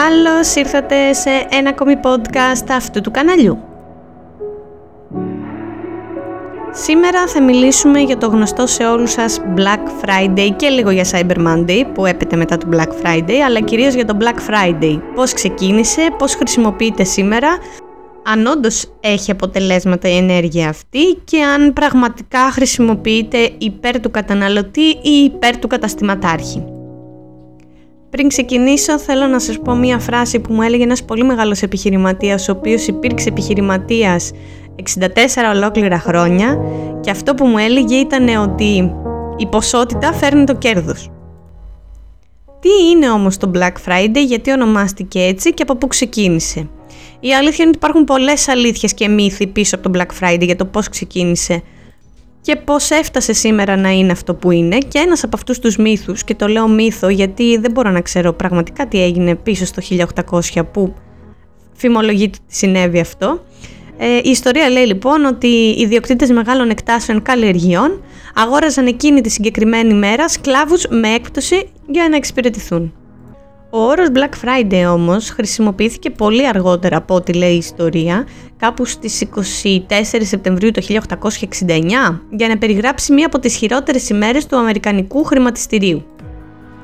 Καλώς ήρθατε σε ένα ακόμη podcast αυτού του καναλιού. Σήμερα θα μιλήσουμε για το γνωστό σε όλους σας Black Friday και λίγο για Cyber Monday που έπεται μετά το Black Friday, αλλά κυρίως για το Black Friday. Πώς ξεκίνησε, πώς χρησιμοποιείται σήμερα, αν όντως έχει αποτελέσματα η ενέργεια αυτή και αν πραγματικά χρησιμοποιείται υπέρ του καταναλωτή ή υπέρ του καταστηματάρχη. Πριν ξεκινήσω θέλω να σας πω μία φράση που μου έλεγε ένας πολύ μεγάλος επιχειρηματίας ο οποίος υπήρξε επιχειρηματίας 64 ολόκληρα χρόνια και αυτό που μου έλεγε ήταν ότι η ποσότητα φέρνει το κέρδος. Τι είναι όμως το Black Friday, γιατί ονομάστηκε έτσι και από πού ξεκίνησε; Η αλήθεια είναι ότι υπάρχουν πολλές αλήθειες και μύθοι πίσω από το Black Friday για το πώς ξεκίνησε και πώς έφτασε σήμερα να είναι αυτό που είναι και ένας από αυτούς τους μύθους και το λέω μύθο γιατί δεν μπορώ να ξέρω πραγματικά τι έγινε πίσω στο 1800 που φημολογείται ότι συνέβη αυτό ε, η ιστορία λέει λοιπόν ότι οι ιδιοκτήτες μεγάλων εκτάσεων καλλιεργειών αγόραζαν εκείνη τη συγκεκριμένη μέρα σκλάβους με έκπτωση για να εξυπηρετηθούν. Ο όρος Black Friday όμως χρησιμοποιήθηκε πολύ αργότερα από ό,τι λέει η ιστορία, κάπου στις 24 Σεπτεμβρίου του 1869, για να περιγράψει μία από τις χειρότερες ημέρες του Αμερικανικού χρηματιστηρίου.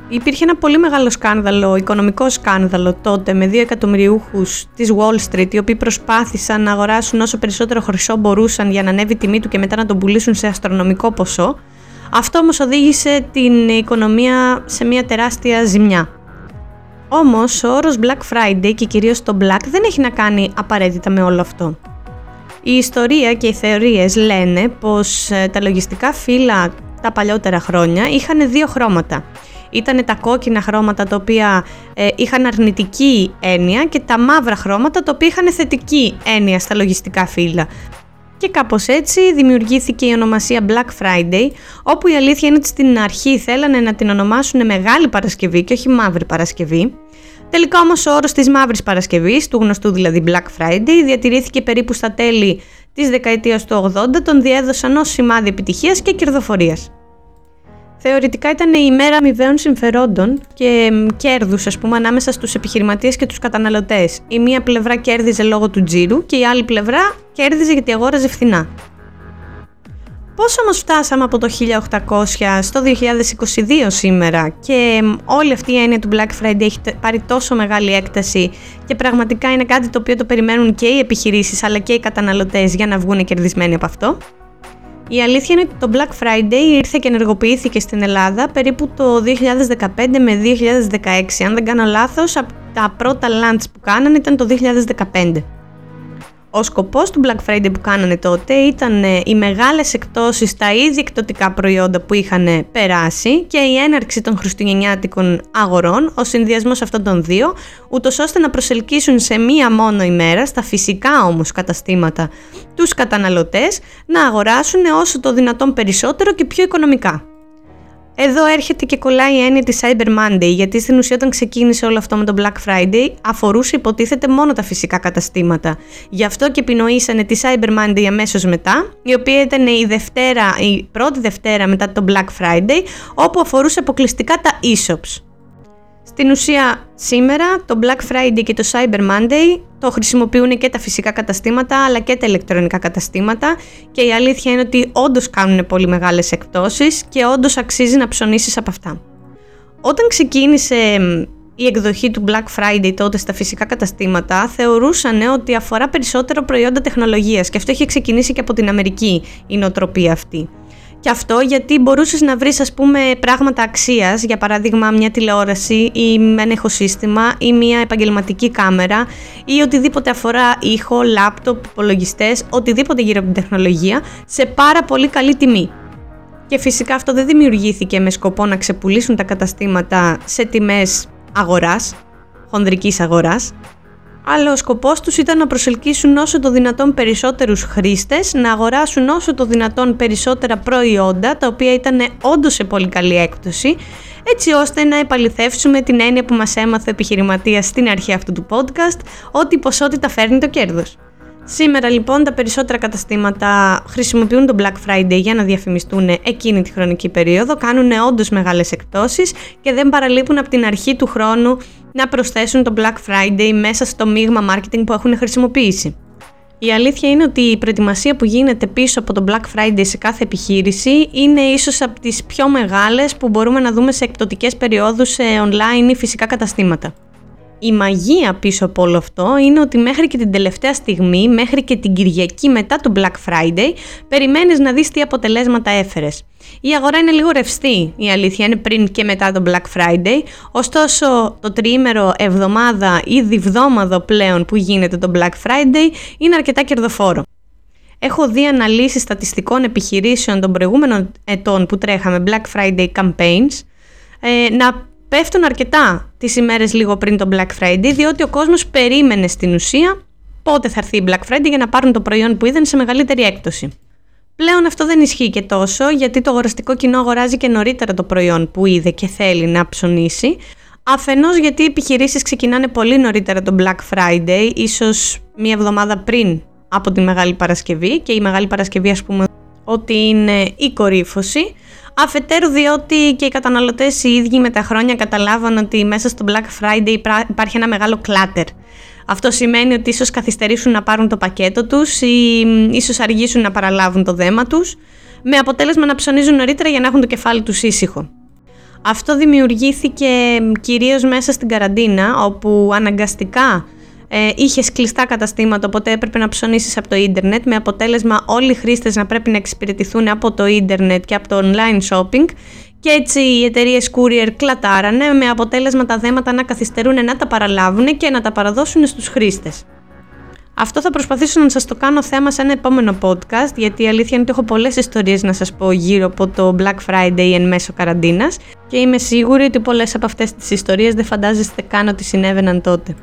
Υπήρχε ένα πολύ μεγάλο σκάνδαλο, οικονομικό σκάνδαλο τότε με δύο εκατομμυριούχους της Wall Street οι οποίοι προσπάθησαν να αγοράσουν όσο περισσότερο χρυσό μπορούσαν για να ανέβει η τιμή του και μετά να τον πουλήσουν σε αστρονομικό ποσό. Αυτό όμως οδήγησε την οικονομία σε μια τεράστια ζημιά. Όμως ο όρος Black Friday και κυρίως το Black δεν έχει να κάνει απαραίτητα με όλο αυτό. Η ιστορία και οι θεωρίες λένε πως ε, τα λογιστικά φύλλα τα παλιότερα χρόνια είχαν δύο χρώματα. Ήταν τα κόκκινα χρώματα τα οποία ε, είχαν αρνητική έννοια και τα μαύρα χρώματα τα οποία είχαν θετική έννοια στα λογιστικά φύλλα. Και κάπως έτσι δημιουργήθηκε η ονομασία Black Friday, όπου η αλήθεια είναι ότι στην αρχή θέλανε να την ονομάσουν Μεγάλη Παρασκευή και όχι Μαύρη Παρασκευή. Τελικά όμως ο όρος της Μαύρης Παρασκευής, του γνωστού δηλαδή Black Friday, διατηρήθηκε περίπου στα τέλη της δεκαετίας του 80, τον διέδωσαν ως σημάδι επιτυχίας και κερδοφορίας. Θεωρητικά ήταν η ημέρα αμοιβαίων συμφερόντων και κέρδους, ας πούμε, ανάμεσα στους επιχειρηματίες και τους καταναλωτές. Η μία πλευρά κέρδιζε λόγω του τζίρου και η άλλη πλευρά κέρδιζε γιατί αγόραζε φθηνά. Πώς όμως φτάσαμε από το 1800 στο 2022 σήμερα και όλη αυτή η έννοια του Black Friday έχει πάρει τόσο μεγάλη έκταση και πραγματικά είναι κάτι το οποίο το περιμένουν και οι επιχειρήσεις αλλά και οι καταναλωτές για να βγουν κερδισμένοι από αυτό; Η αλήθεια είναι ότι το Black Friday ήρθε και ενεργοποιήθηκε στην Ελλάδα περίπου το 2015 με 2016. Αν δεν κάνω λάθος, από τα πρώτα launch που κάνανε ήταν το 2015. Ο σκοπός του Black Friday που κάνανε τότε ήταν ε, οι μεγάλες εκτόσεις στα ήδη εκδοτικά προϊόντα που είχαν περάσει και η έναρξη των χριστουγεννιάτικων αγορών, ο συνδυασμός αυτών των δύο, ούτως ώστε να προσελκύσουν σε μία μόνο ημέρα, στα φυσικά όμως καταστήματα, τους καταναλωτές να αγοράσουν όσο το δυνατόν περισσότερο και πιο οικονομικά. Εδώ έρχεται και κολλάει η έννοια της Cyber Monday, γιατί στην ουσία όταν ξεκίνησε όλο αυτό με το Black Friday, αφορούσε υποτίθεται μόνο τα φυσικά καταστήματα. Γι' αυτό και επινοήσανε τη Cyber Monday αμέσως μετά, η οποία ήταν η, Δευτέρα, η πρώτη Δευτέρα μετά το Black Friday, όπου αφορούσε αποκλειστικά τα e-shops. Στην ουσία σήμερα το Black Friday και το Cyber Monday το χρησιμοποιούν και τα φυσικά καταστήματα αλλά και τα ηλεκτρονικά καταστήματα και η αλήθεια είναι ότι όντως κάνουν πολύ μεγάλες εκπτώσεις και όντως αξίζει να ψωνίσεις από αυτά. Όταν ξεκίνησε η εκδοχή του Black Friday τότε στα φυσικά καταστήματα θεωρούσαν ότι αφορά περισσότερο προϊόντα τεχνολογίας και αυτό είχε ξεκινήσει και από την Αμερική η νοοτροπία αυτή. Και αυτό γιατί μπορούσες να βρεις ας πούμε πράγματα αξίας, για παράδειγμα μια τηλεόραση ή ένα ηχοσύστημα ή μια επαγγελματική κάμερα ή οτιδήποτε αφορά ήχο, λάπτοπ, υπολογιστές, οτιδήποτε γύρω από την τεχνολογία σε πάρα πολύ καλή τιμή. Και φυσικά αυτό δεν δημιουργήθηκε με σκοπό να ξεπουλήσουν τα καταστήματα σε τιμές αγοράς, χονδρικής αγοράς, αλλά ο σκοπός τους ήταν να προσελκύσουν όσο το δυνατόν περισσότερους χρήστες, να αγοράσουν όσο το δυνατόν περισσότερα προϊόντα, τα οποία ήταν όντως σε πολύ καλή έκπτωση, έτσι ώστε να επαληθεύσουμε την έννοια που μας έμαθε ο επιχειρηματίας στην αρχή αυτού του podcast, ότι η ποσότητα φέρνει το κέρδος. Σήμερα λοιπόν τα περισσότερα καταστήματα χρησιμοποιούν το Black Friday για να διαφημιστούν εκείνη τη χρονική περίοδο, κάνουν όντως μεγάλες εκτόσεις και δεν παραλείπουν από την αρχή του χρόνου να προσθέσουν το Black Friday μέσα στο μείγμα marketing που έχουν χρησιμοποιήσει. Η αλήθεια είναι ότι η προετοιμασία που γίνεται πίσω από το Black Friday σε κάθε επιχείρηση είναι ίσως από τις πιο μεγάλες που μπορούμε να δούμε σε εκπτωτικές περιόδους σε online ή φυσικά καταστήματα. Η μαγεία πίσω από όλο αυτό είναι ότι μέχρι και την τελευταία στιγμή, μέχρι και την Κυριακή μετά το Black Friday, περιμένεις να δεις τι αποτελέσματα έφερες. Η αγορά είναι λίγο ρευστή, η αλήθεια είναι πριν και μετά το Black Friday, ωστόσο το τριήμερο εβδομάδα ή διβδόμαδο πλέον που γίνεται το Black Friday είναι αρκετά κερδοφόρο. Έχω δει αναλύσεις στατιστικών επιχειρήσεων των προηγούμενων ετών που τρέχαμε Black Friday campaigns ε, να πέφτουν αρκετά τις ημέρες λίγο πριν το Black Friday, διότι ο κόσμος περίμενε στην ουσία πότε θα έρθει η Black Friday για να πάρουν το προϊόν που είδαν σε μεγαλύτερη έκπτωση. Πλέον αυτό δεν ισχύει και τόσο, γιατί το αγοραστικό κοινό αγοράζει και νωρίτερα το προϊόν που είδε και θέλει να ψωνίσει. Αφενός γιατί οι επιχειρήσεις ξεκινάνε πολύ νωρίτερα το Black Friday, ίσως μία εβδομάδα πριν από τη Μεγάλη Παρασκευή και η Μεγάλη Παρασκευή ας πούμε ότι είναι η κορύφωση. Αφετέρου διότι και οι καταναλωτές οι ίδιοι με τα χρόνια καταλάβαν ότι μέσα στο Black Friday υπάρχει ένα μεγάλο κλάτερ. Αυτό σημαίνει ότι ίσως καθυστερήσουν να πάρουν το πακέτο τους ή ίσως αργήσουν να παραλάβουν το δέμα τους, με αποτέλεσμα να ψωνίζουν νωρίτερα για να έχουν το κεφάλι τους ήσυχο. Αυτό δημιουργήθηκε κυρίως μέσα στην καραντίνα, όπου αναγκαστικά ε, είχες κλειστά καταστήματα, οπότε έπρεπε να ψωνίσεις από το ίντερνετ, με αποτέλεσμα όλοι οι χρήστες να πρέπει να εξυπηρετηθούν από το ίντερνετ και από το online shopping. Και έτσι οι εταιρείες courier κλατάρανε, με αποτέλεσμα τα δέματα να καθυστερούν να τα παραλάβουν και να τα παραδώσουν στους χρήστες. Αυτό θα προσπαθήσω να σας το κάνω θέμα σε ένα επόμενο podcast, γιατί η αλήθεια είναι ότι έχω πολλές ιστορίες να σας πω γύρω από το Black Friday εν μέσω καραντίνας και είμαι σίγουρη ότι πολλές από αυτές τις ιστορίες δεν φαντάζεστε καν ότι συνέβαιναν τότε.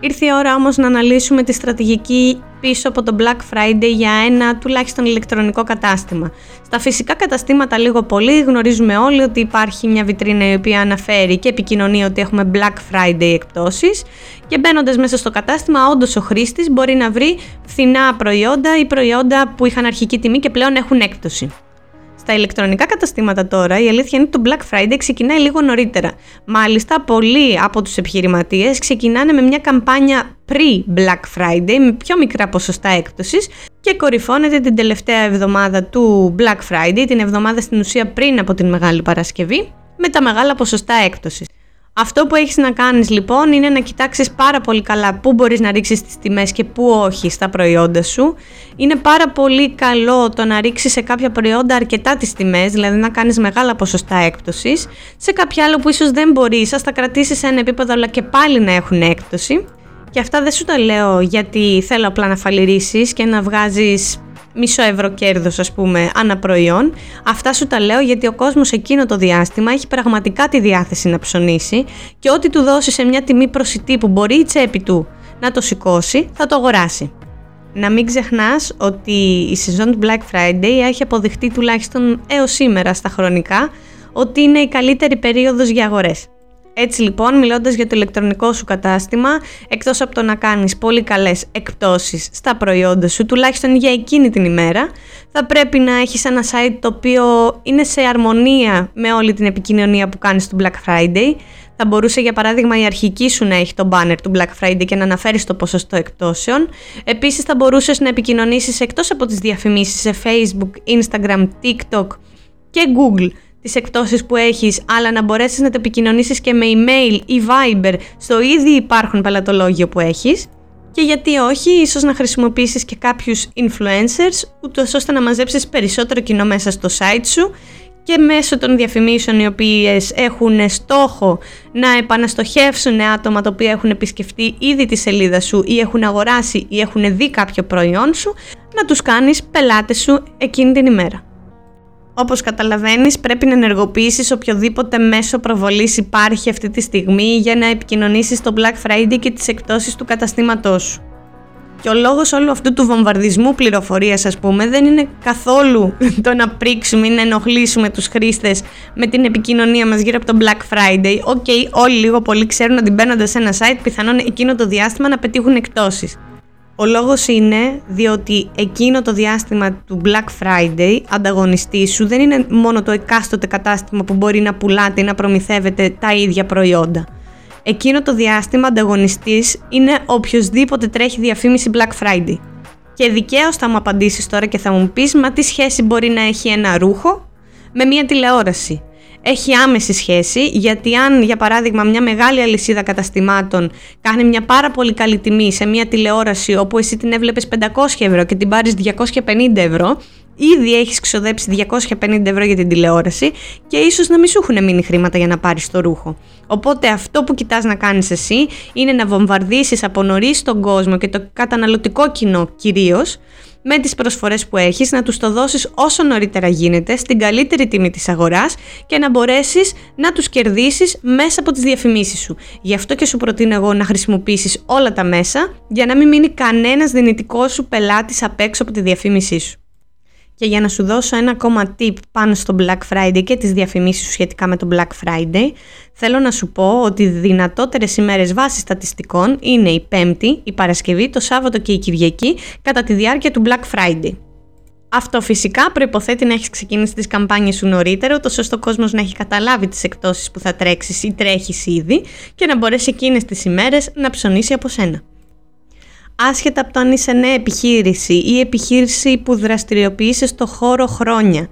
Ήρθε η ώρα όμως να αναλύσουμε τη στρατηγική πίσω από το Black Friday για ένα τουλάχιστον ηλεκτρονικό κατάστημα. Στα φυσικά καταστήματα λίγο πολύ γνωρίζουμε όλοι ότι υπάρχει μια βιτρίνα η οποία αναφέρει και επικοινωνεί ότι έχουμε Black Friday εκπτώσεις και μπαίνοντας μέσα στο κατάστημα όντως ο χρήστης μπορεί να βρει φθηνά προϊόντα ή προϊόντα που είχαν αρχική τιμή και πλέον έχουν έκπτωση. Στα ηλεκτρονικά καταστήματα τώρα η αλήθεια είναι ότι το Black Friday ξεκινάει λίγο νωρίτερα. Μάλιστα, πολλοί από τους επιχειρηματίες ξεκινάνε με μια καμπάνια pre-Black Friday με πιο μικρά ποσοστά έκπτωσης και κορυφώνεται την τελευταία εβδομάδα του Black Friday, την εβδομάδα στην ουσία πριν από την Μεγάλη Παρασκευή, με τα μεγάλα ποσοστά έκπτωσης. Αυτό που έχεις να κάνεις λοιπόν είναι να κοιτάξεις πάρα πολύ καλά πού μπορείς να ρίξεις τις τιμές και πού όχι στα προϊόντα σου. Είναι πάρα πολύ καλό το να ρίξεις σε κάποια προϊόντα αρκετά τις τιμές, δηλαδή να κάνεις μεγάλα ποσοστά έκπτωσης. Σε κάποια άλλο που ίσως δεν μπορείς, ας τα κρατήσεις σε ένα επίπεδο αλλά και πάλι να έχουν έκπτωση. Και αυτά δεν σου τα λέω γιατί θέλω απλά να φαλυρίσεις και να βγάζεις μισό ευρώ κέρδος ας πούμε ανά προϊόν. Αυτά σου τα λέω γιατί ο κόσμος εκείνο το διάστημα έχει πραγματικά τη διάθεση να ψωνίσει και ό,τι του δώσει σε μια τιμή προσιτή που μπορεί η τσέπη του να το σηκώσει θα το αγοράσει. Να μην ξεχνάς ότι η σεζόν του Black Friday έχει αποδειχτεί τουλάχιστον έως σήμερα στα χρονικά ότι είναι η καλύτερη περίοδος για αγορές. Έτσι λοιπόν, μιλώντας για το ηλεκτρονικό σου κατάστημα, εκτός από το να κάνεις πολύ καλές εκπτώσεις στα προϊόντα σου, τουλάχιστον για εκείνη την ημέρα, θα πρέπει να έχεις ένα site το οποίο είναι σε αρμονία με όλη την επικοινωνία που κάνεις του Black Friday. Θα μπορούσε για παράδειγμα η αρχική σου να έχει το banner του Black Friday και να αναφέρεις το ποσοστό εκπτώσεων. Επίσης θα μπορούσες να επικοινωνήσεις εκτός από τις διαφημίσεις σε Facebook, Instagram, TikTok και Google τις εκπτώσεις που έχεις, αλλά να μπορέσεις να το επικοινωνήσεις και με email ή Viber στο ήδη υπάρχον πελατολόγιο που έχεις. Και γιατί όχι, ίσως να χρησιμοποιήσεις και κάποιους influencers, ούτως ώστε να μαζέψεις περισσότερο κοινό μέσα στο site σου και μέσω των διαφημίσεων οι οποίες έχουν στόχο να επαναστοχεύσουν άτομα τα οποία έχουν επισκεφτεί ήδη τη σελίδα σου ή έχουν αγοράσει ή έχουν δει κάποιο προϊόν σου, να τους κάνεις πελάτες σου εκείνη την ημέρα. Όπως καταλαβαίνεις πρέπει να ενεργοποιήσεις οποιοδήποτε μέσο προβολής υπάρχει αυτή τη στιγμή για να επικοινωνήσεις το Black Friday και τις εκπτώσεις του καταστήματός σου. Και ο λόγος όλου αυτού του βομβαρδισμού πληροφορίας ας πούμε δεν είναι καθόλου το να πρήξουμε ή να ενοχλήσουμε τους χρήστες με την επικοινωνία μας γύρω από το Black Friday. OK, okay, όλοι λίγο πολύ ξέρουν ότι μπαίνοντας σε ένα site πιθανόν εκείνο το διάστημα να πετύχουν εκπτώσεις. Ο λόγος είναι διότι εκείνο το διάστημα του Black Friday ανταγωνιστή σου δεν είναι μόνο το εκάστοτε κατάστημα που μπορεί να πουλάτε ή να προμηθεύετε τα ίδια προϊόντα. Εκείνο το διάστημα ανταγωνιστής είναι οποιοδήποτε τρέχει διαφήμιση Black Friday. Και δικαίως θα μου απαντήσεις τώρα και θα μου πεις μα τι σχέση μπορεί να έχει ένα ρούχο με μια τηλεόραση έχει άμεση σχέση γιατί αν για παράδειγμα μια μεγάλη αλυσίδα καταστημάτων κάνει μια πάρα πολύ καλή τιμή σε μια τηλεόραση όπου εσύ την έβλεπες 500 ευρώ και την πάρεις 250 ευρώ ήδη έχεις ξοδέψει 250 ευρώ για την τηλεόραση και ίσως να μην σου έχουν μείνει χρήματα για να πάρεις το ρούχο. Οπότε αυτό που κοιτάς να κάνεις εσύ είναι να βομβαρδίσεις από νωρίς τον κόσμο και το καταναλωτικό κοινό κυρίως με τις προσφορές που έχεις να τους το δώσεις όσο νωρίτερα γίνεται στην καλύτερη τιμή της αγοράς και να μπορέσεις να τους κερδίσεις μέσα από τις διαφημίσεις σου. Γι' αυτό και σου προτείνω εγώ να χρησιμοποιήσεις όλα τα μέσα για να μην μείνει κανένας δυνητικός σου πελάτης απ' έξω από τη διαφήμισή σου. Και για να σου δώσω ένα ακόμα tip πάνω στο Black Friday και τις διαφημίσεις σου σχετικά με το Black Friday, θέλω να σου πω ότι οι δυνατότερες ημέρες βάσης στατιστικών είναι η Πέμπτη, η Παρασκευή, το Σάββατο και η Κυριακή κατά τη διάρκεια του Black Friday. Αυτό φυσικά προϋποθέτει να έχεις ξεκινήσει τις καμπάνιες σου νωρίτερα, τόσο ώστε ο κόσμος να έχει καταλάβει τις εκτόσεις που θα τρέξεις ή τρέχεις ήδη και να μπορέσει εκείνες τις ημέρες να ψωνίσει από σένα άσχετα από το αν είσαι νέα επιχείρηση ή επιχείρηση που δραστηριοποιείσαι στο χώρο χρόνια.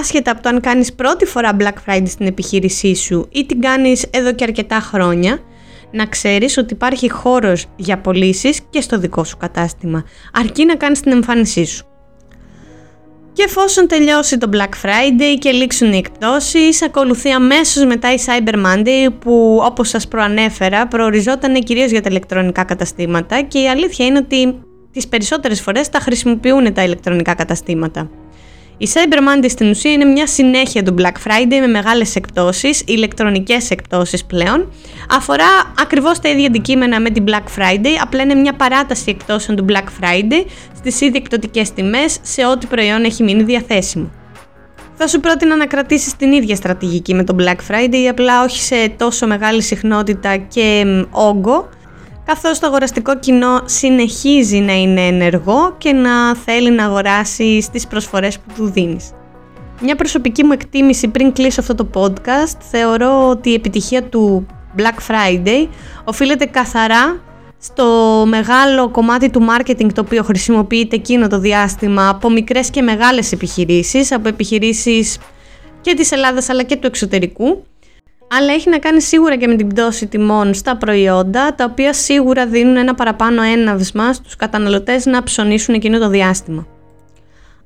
Άσχετα από το αν κάνεις πρώτη φορά Black Friday στην επιχείρησή σου ή την κάνεις εδώ και αρκετά χρόνια, να ξέρεις ότι υπάρχει χώρος για πωλήσεις και στο δικό σου κατάστημα, αρκεί να κάνεις την εμφάνισή σου. Και εφόσον τελειώσει το Black Friday και λήξουν οι εκπτώσεις, ακολουθεί αμέσως μετά η Cyber Monday που όπως σας προανέφερα προοριζόταν κυρίως για τα ηλεκτρονικά καταστήματα και η αλήθεια είναι ότι τις περισσότερες φορές τα χρησιμοποιούν τα ηλεκτρονικά καταστήματα. Η Cyber Monday στην ουσία είναι μια συνέχεια του Black Friday με μεγάλες εκπτώσεις, ηλεκτρονικές εκπτώσεις πλέον. Αφορά ακριβώς τα ίδια αντικείμενα με την Black Friday, απλά είναι μια παράταση εκπτώσεων του Black Friday στις ήδη εκπτωτικές τιμές σε ό,τι προϊόν έχει μείνει διαθέσιμο. Θα σου πρότεινα να κρατήσεις την ίδια στρατηγική με τον Black Friday, απλά όχι σε τόσο μεγάλη συχνότητα και όγκο, καθώς το αγοραστικό κοινό συνεχίζει να είναι ενεργό και να θέλει να αγοράσει στις προσφορές που του δίνεις. Μια προσωπική μου εκτίμηση πριν κλείσω αυτό το podcast, θεωρώ ότι η επιτυχία του Black Friday οφείλεται καθαρά στο μεγάλο κομμάτι του marketing το οποίο χρησιμοποιείται εκείνο το διάστημα από μικρές και μεγάλες επιχειρήσεις, από επιχειρήσεις και της Ελλάδας αλλά και του εξωτερικού αλλά έχει να κάνει σίγουρα και με την πτώση τιμών στα προϊόντα, τα οποία σίγουρα δίνουν ένα παραπάνω έναυσμα στους καταναλωτές να ψωνίσουν εκείνο το διάστημα.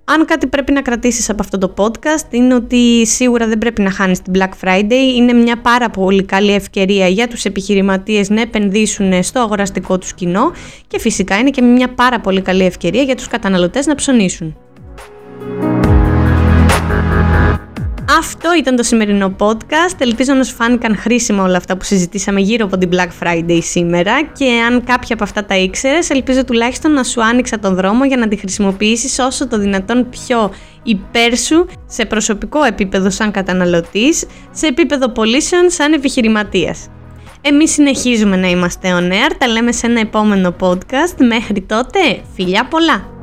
Αν κάτι πρέπει να κρατήσεις από αυτό το podcast είναι ότι σίγουρα δεν πρέπει να χάνεις την Black Friday. Είναι μια πάρα πολύ καλή ευκαιρία για τους επιχειρηματίες να επενδύσουν στο αγοραστικό τους κοινό και φυσικά είναι και μια πάρα πολύ καλή ευκαιρία για τους καταναλωτές να ψωνίσουν. Αυτό ήταν το σημερινό podcast. Ελπίζω να σου φάνηκαν χρήσιμα όλα αυτά που συζητήσαμε γύρω από την Black Friday σήμερα και αν κάποια από αυτά τα ήξερες, ελπίζω τουλάχιστον να σου άνοιξα τον δρόμο για να τη χρησιμοποιήσεις όσο το δυνατόν πιο υπέρ σου σε προσωπικό επίπεδο σαν καταναλωτής, σε επίπεδο πωλήσεων σαν επιχειρηματίας. Εμείς συνεχίζουμε να είμαστε on air, τα λέμε σε ένα επόμενο podcast. Μέχρι τότε, φιλιά πολλά!